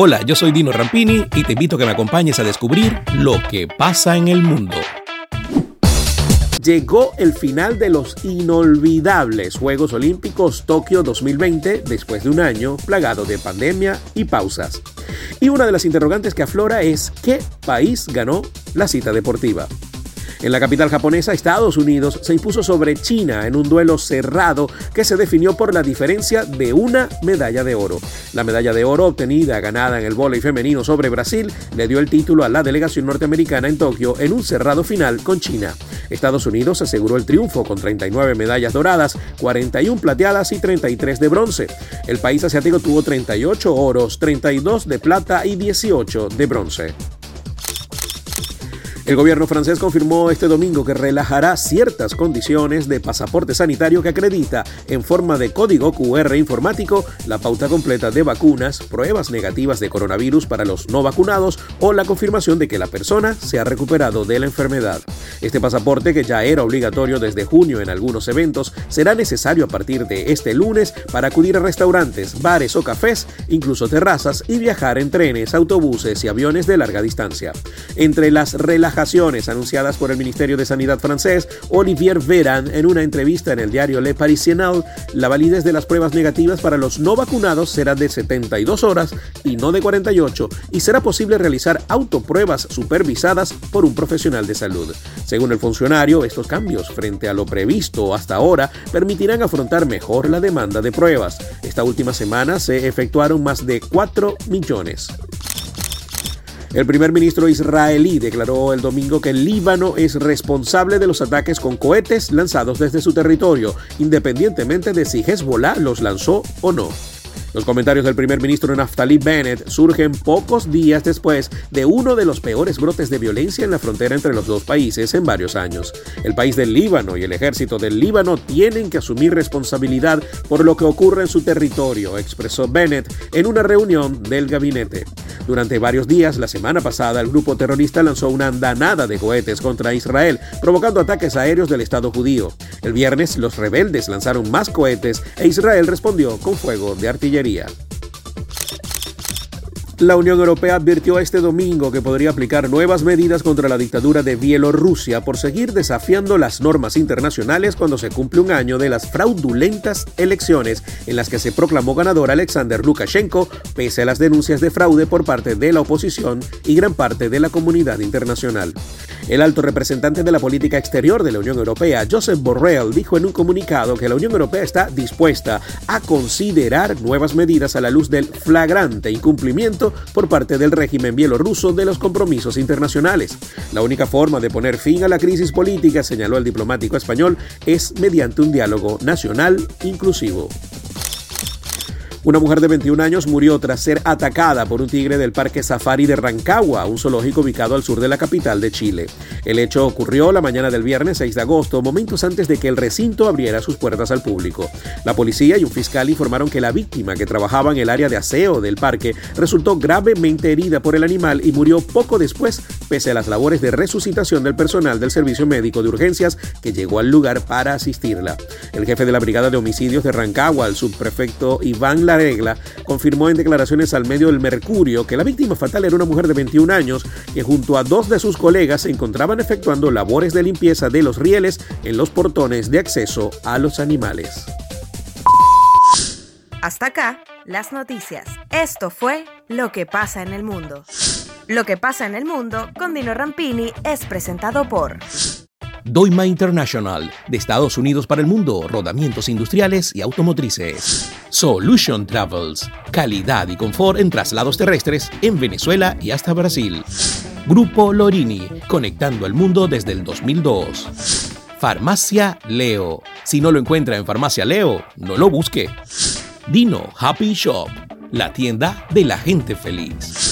Hola, yo soy Dino Rampini y te invito a que me acompañes a descubrir lo que pasa en el mundo. Llegó el final de los inolvidables Juegos Olímpicos Tokio 2020 después de un año plagado de pandemia y pausas. Y una de las interrogantes que aflora es ¿qué país ganó la cita deportiva? En la capital japonesa, Estados Unidos se impuso sobre China en un duelo cerrado que se definió por la diferencia de una medalla de oro. La medalla de oro obtenida, ganada en el vóley femenino sobre Brasil, le dio el título a la delegación norteamericana en Tokio en un cerrado final con China. Estados Unidos aseguró el triunfo con 39 medallas doradas, 41 plateadas y 33 de bronce. El país asiático tuvo 38 oros, 32 de plata y 18 de bronce. El gobierno francés confirmó este domingo que relajará ciertas condiciones de pasaporte sanitario que acredita en forma de código QR informático la pauta completa de vacunas, pruebas negativas de coronavirus para los no vacunados o la confirmación de que la persona se ha recuperado de la enfermedad. Este pasaporte, que ya era obligatorio desde junio en algunos eventos, será necesario a partir de este lunes para acudir a restaurantes, bares o cafés, incluso terrazas, y viajar en trenes, autobuses y aviones de larga distancia. Entre las relajaciones anunciadas por el Ministerio de Sanidad francés, Olivier Véran, en una entrevista en el diario Le Parisien, la validez de las pruebas negativas para los no vacunados será de 72 horas y no de 48, y será posible realizar autopruebas supervisadas por un profesional de salud. Según el funcionario, estos cambios frente a lo previsto hasta ahora permitirán afrontar mejor la demanda de pruebas. Esta última semana se efectuaron más de 4 millones. El primer ministro israelí declaró el domingo que el Líbano es responsable de los ataques con cohetes lanzados desde su territorio, independientemente de si Hezbollah los lanzó o no. Los comentarios del primer ministro Naftali Bennett surgen pocos días después de uno de los peores brotes de violencia en la frontera entre los dos países en varios años. El país del Líbano y el ejército del Líbano tienen que asumir responsabilidad por lo que ocurre en su territorio, expresó Bennett en una reunión del gabinete. Durante varios días, la semana pasada, el grupo terrorista lanzó una andanada de cohetes contra Israel, provocando ataques aéreos del Estado judío. El viernes, los rebeldes lanzaron más cohetes e Israel respondió con fuego de artillería. La Unión Europea advirtió este domingo que podría aplicar nuevas medidas contra la dictadura de Bielorrusia por seguir desafiando las normas internacionales cuando se cumple un año de las fraudulentas elecciones en las que se proclamó ganador Alexander Lukashenko pese a las denuncias de fraude por parte de la oposición y gran parte de la comunidad internacional. El alto representante de la política exterior de la Unión Europea, Joseph Borrell, dijo en un comunicado que la Unión Europea está dispuesta a considerar nuevas medidas a la luz del flagrante incumplimiento por parte del régimen bielorruso de los compromisos internacionales. La única forma de poner fin a la crisis política, señaló el diplomático español, es mediante un diálogo nacional inclusivo. Una mujer de 21 años murió tras ser atacada por un tigre del Parque Safari de Rancagua, un zoológico ubicado al sur de la capital de Chile. El hecho ocurrió la mañana del viernes 6 de agosto, momentos antes de que el recinto abriera sus puertas al público. La policía y un fiscal informaron que la víctima, que trabajaba en el área de aseo del parque, resultó gravemente herida por el animal y murió poco después, pese a las labores de resucitación del personal del Servicio Médico de Urgencias que llegó al lugar para asistirla. El jefe de la Brigada de Homicidios de Rancagua, el subprefecto Iván Lara regla, confirmó en declaraciones al medio El Mercurio que la víctima fatal era una mujer de 21 años que junto a dos de sus colegas se encontraban efectuando labores de limpieza de los rieles en los portones de acceso a los animales. Hasta acá, las noticias. Esto fue Lo que pasa en el mundo. Lo que pasa en el mundo con Dino Rampini es presentado por... Doima International, de Estados Unidos para el mundo, rodamientos industriales y automotrices. Solution Travels, calidad y confort en traslados terrestres en Venezuela y hasta Brasil. Grupo Lorini, conectando al mundo desde el 2002. Farmacia Leo. Si no lo encuentra en Farmacia Leo, no lo busque. Dino Happy Shop, la tienda de la gente feliz.